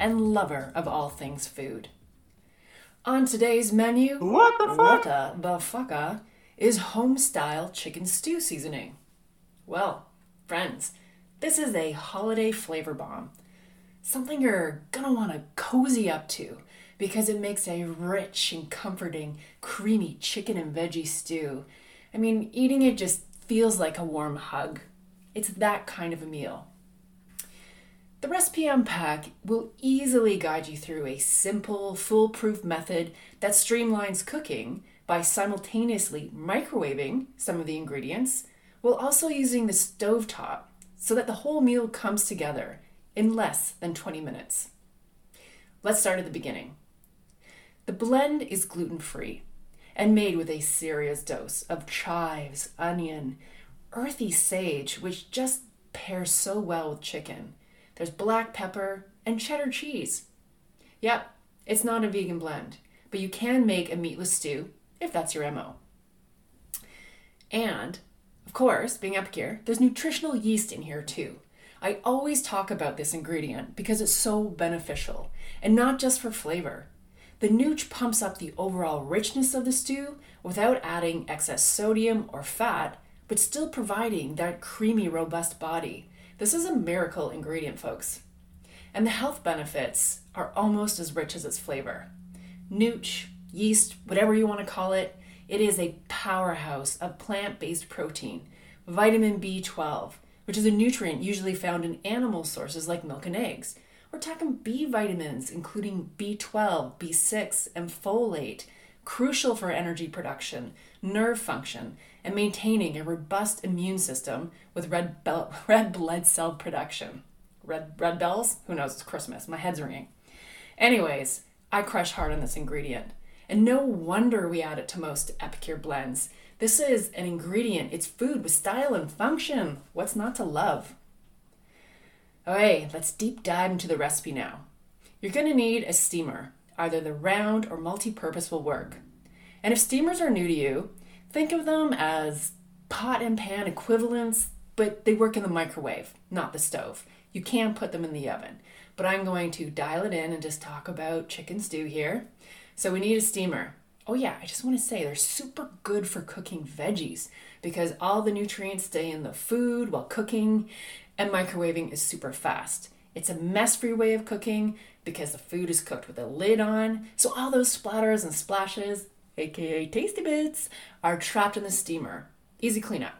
and lover of all things food. On today's menu, What the fuck? what a- the fucka uh, is home style chicken stew seasoning. Well, friends, this is a holiday flavor bomb. Something you're gonna wanna cozy up to because it makes a rich and comforting, creamy chicken and veggie stew. I mean, eating it just feels like a warm hug. It's that kind of a meal. The recipe unpack will easily guide you through a simple, foolproof method that streamlines cooking by simultaneously microwaving some of the ingredients while also using the stovetop so that the whole meal comes together in less than 20 minutes. Let's start at the beginning. The blend is gluten free and made with a serious dose of chives, onion, earthy sage, which just pairs so well with chicken. There's black pepper and cheddar cheese. Yep, it's not a vegan blend, but you can make a meatless stew if that's your MO. And, of course, being Epicure, there's nutritional yeast in here too. I always talk about this ingredient because it's so beneficial, and not just for flavor. The nooch pumps up the overall richness of the stew without adding excess sodium or fat, but still providing that creamy, robust body. This is a miracle ingredient, folks. And the health benefits are almost as rich as its flavor. Nooch, yeast, whatever you want to call it, it is a powerhouse of plant based protein, vitamin B12, which is a nutrient usually found in animal sources like milk and eggs. We're talking B vitamins, including B12, B6, and folate, crucial for energy production, nerve function, and maintaining a robust immune system with red, bel- red blood cell production. Red, red bells? Who knows? It's Christmas. My head's ringing. Anyways, I crush hard on this ingredient. And no wonder we add it to most Epicure blends. This is an ingredient, it's food with style and function. What's not to love? Okay, let's deep dive into the recipe now. You're to need a steamer. Either the round or multi purpose will work. And if steamers are new to you, think of them as pot and pan equivalents, but they work in the microwave, not the stove. You can put them in the oven. But I'm going to dial it in and just talk about chicken stew here. So we need a steamer. Oh, yeah, I just want to say they're super good for cooking veggies because all the nutrients stay in the food while cooking, and microwaving is super fast. It's a mess free way of cooking because the food is cooked with a lid on, so all those splatters and splashes, aka tasty bits, are trapped in the steamer. Easy cleanup.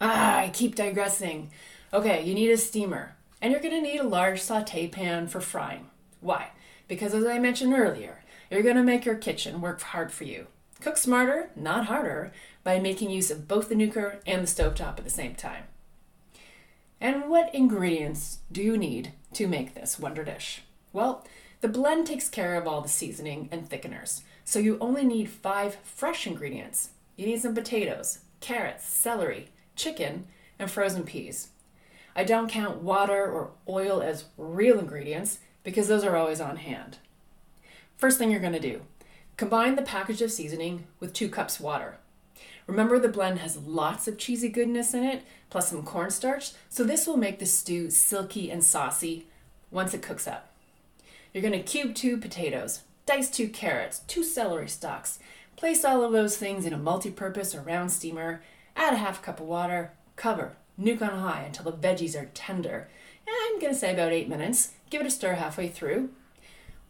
Ah, I keep digressing. Okay, you need a steamer, and you're gonna need a large saute pan for frying. Why? Because as I mentioned earlier, you're gonna make your kitchen work hard for you. Cook smarter, not harder, by making use of both the nuker and the stovetop at the same time. And what ingredients do you need to make this wonder dish? Well, the blend takes care of all the seasoning and thickeners, so you only need five fresh ingredients. You need some potatoes, carrots, celery, chicken, and frozen peas. I don't count water or oil as real ingredients because those are always on hand. First thing you're going to do combine the package of seasoning with two cups water. Remember, the blend has lots of cheesy goodness in it, plus some cornstarch, so this will make the stew silky and saucy once it cooks up. You're going to cube two potatoes, dice two carrots, two celery stalks, place all of those things in a multi purpose or round steamer, add a half cup of water, cover, nuke on high until the veggies are tender. I'm going to say about eight minutes. Give it a stir halfway through.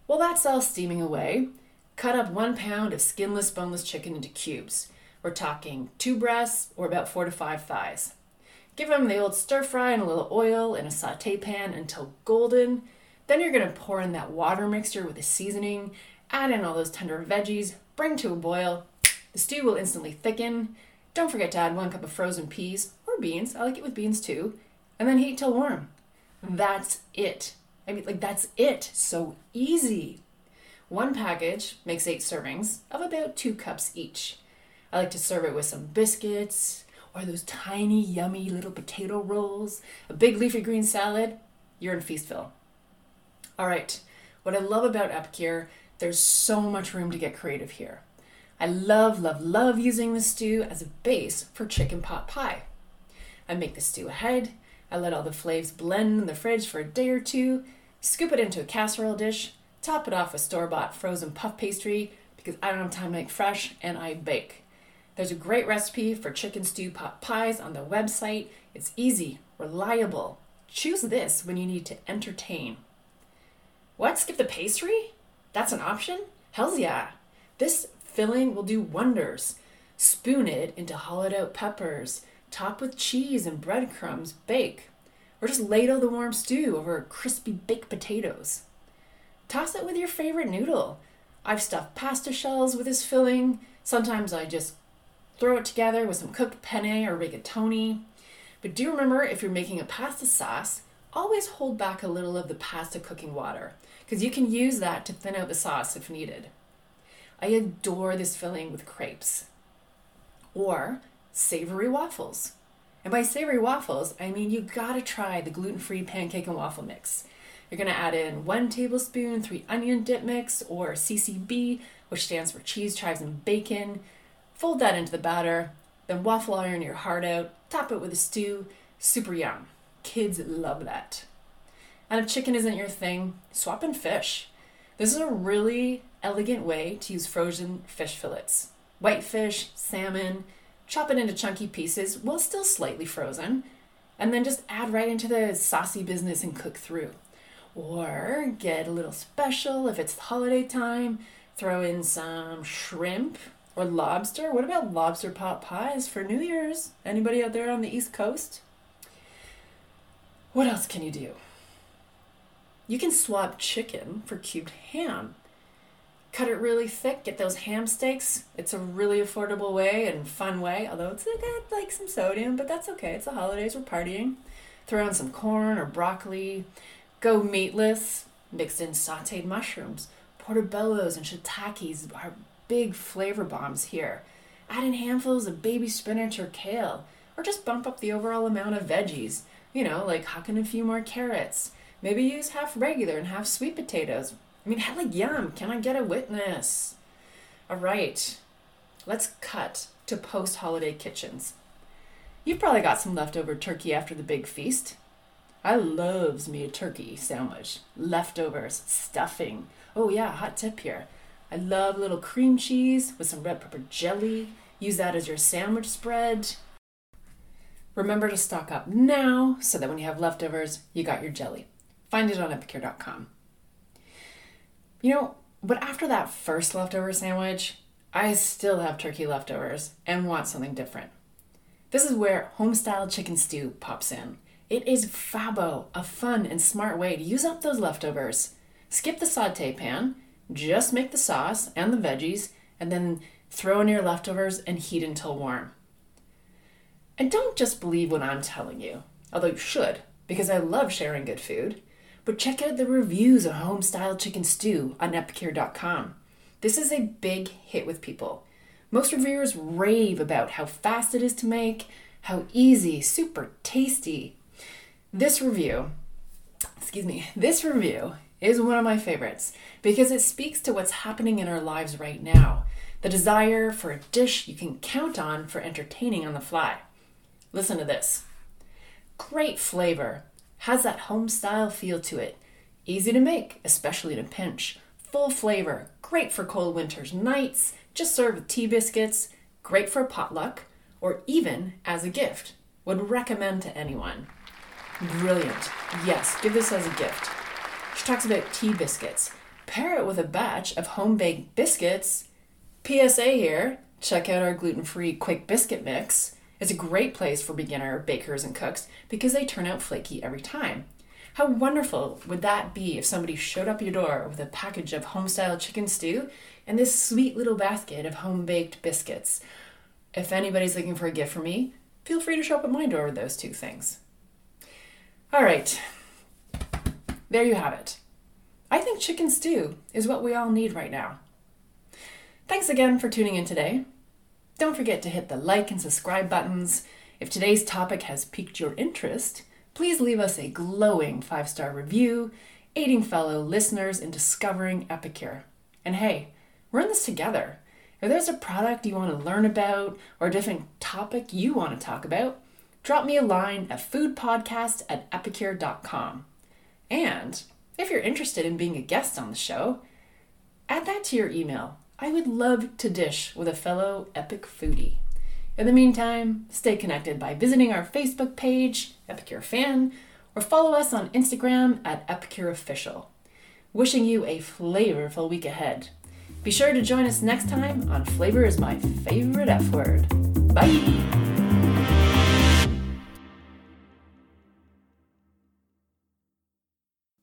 While that's all steaming away, cut up one pound of skinless, boneless chicken into cubes. We're talking two breasts or about four to five thighs. Give them the old stir fry and a little oil in a saute pan until golden. Then you're going to pour in that water mixture with the seasoning, add in all those tender veggies, bring to a boil. The stew will instantly thicken. Don't forget to add one cup of frozen peas or beans. I like it with beans too. And then heat till warm. That's it. I mean, like, that's it. So easy. One package makes eight servings of about two cups each. I like to serve it with some biscuits or those tiny, yummy little potato rolls, a big leafy green salad. You're in Feastville. All right, what I love about Epicure, there's so much room to get creative here. I love, love, love using the stew as a base for chicken pot pie. I make the stew ahead. I let all the flavors blend in the fridge for a day or two, scoop it into a casserole dish, top it off with store bought frozen puff pastry because I don't have time to make fresh, and I bake. There's a great recipe for chicken stew pot pies on the website. It's easy, reliable. Choose this when you need to entertain. What? Skip the pastry? That's an option? Hells yeah. This filling will do wonders. Spoon it into hollowed out peppers, top with cheese and breadcrumbs, bake. Or just ladle the warm stew over crispy baked potatoes. Toss it with your favorite noodle. I've stuffed pasta shells with this filling. Sometimes I just throw it together with some cooked penne or rigatoni. But do remember if you're making a pasta sauce, always hold back a little of the pasta cooking water because you can use that to thin out the sauce if needed. I adore this filling with crepes or savory waffles. And by savory waffles, I mean you gotta try the gluten free pancake and waffle mix. You're gonna add in one tablespoon, three onion dip mix, or CCB, which stands for cheese, chives, and bacon. Fold that into the batter, then waffle iron your heart out, top it with a stew. Super yum. Kids love that. And if chicken isn't your thing, swap in fish. This is a really elegant way to use frozen fish fillets. Whitefish, salmon, chop it into chunky pieces while still slightly frozen, and then just add right into the saucy business and cook through. Or get a little special if it's holiday time, throw in some shrimp or lobster. What about lobster pot pies for New Year's? Anybody out there on the East Coast? What else can you do? You can swap chicken for cubed ham. Cut it really thick, get those ham steaks. It's a really affordable way and fun way, although it's got eh, like some sodium, but that's okay. It's the holidays, we're partying. Throw in some corn or broccoli. Go meatless, mixed in sauteed mushrooms. Portobellos and shiitakes are big flavor bombs here. Add in handfuls of baby spinach or kale, or just bump up the overall amount of veggies. You know, like huck in a few more carrots Maybe use half regular and half sweet potatoes. I mean, hella yum. Can I get a witness? All right, let's cut to post holiday kitchens. You've probably got some leftover turkey after the big feast. I loves me a turkey sandwich. Leftovers, stuffing. Oh yeah, hot tip here. I love little cream cheese with some red pepper jelly. Use that as your sandwich spread. Remember to stock up now so that when you have leftovers, you got your jelly. Find it on epicure.com. You know, but after that first leftover sandwich, I still have turkey leftovers and want something different. This is where homestyle chicken stew pops in. It is fabo, a fun and smart way to use up those leftovers. Skip the saute pan, just make the sauce and the veggies, and then throw in your leftovers and heat until warm. And don't just believe what I'm telling you, although you should, because I love sharing good food but check out the reviews of Homestyle Chicken Stew on epicure.com. This is a big hit with people. Most reviewers rave about how fast it is to make, how easy, super tasty. This review, excuse me, this review is one of my favorites because it speaks to what's happening in our lives right now the desire for a dish you can count on for entertaining on the fly. Listen to this great flavor, has that home style feel to it. Easy to make, especially in a pinch. Full flavor, great for cold winter's nights, just serve with tea biscuits, great for a potluck, or even as a gift. Would recommend to anyone. Brilliant. Yes, give this as a gift. She talks about tea biscuits. Pair it with a batch of home baked biscuits. PSA here check out our gluten free quick biscuit mix. It's a great place for beginner bakers and cooks because they turn out flaky every time. How wonderful would that be if somebody showed up your door with a package of homestyle chicken stew and this sweet little basket of home baked biscuits? If anybody's looking for a gift for me, feel free to show up at my door with those two things. All right, there you have it. I think chicken stew is what we all need right now. Thanks again for tuning in today. Don't forget to hit the like and subscribe buttons. If today's topic has piqued your interest, please leave us a glowing five star review, aiding fellow listeners in discovering Epicure. And hey, we're in this together. If there's a product you want to learn about or a different topic you want to talk about, drop me a line at foodpodcast at epicure.com. And if you're interested in being a guest on the show, add that to your email. I would love to dish with a fellow epic foodie. In the meantime, stay connected by visiting our Facebook page, Epicure Fan, or follow us on Instagram at Epicure Official. Wishing you a flavorful week ahead. Be sure to join us next time on Flavor is My Favorite F Word. Bye!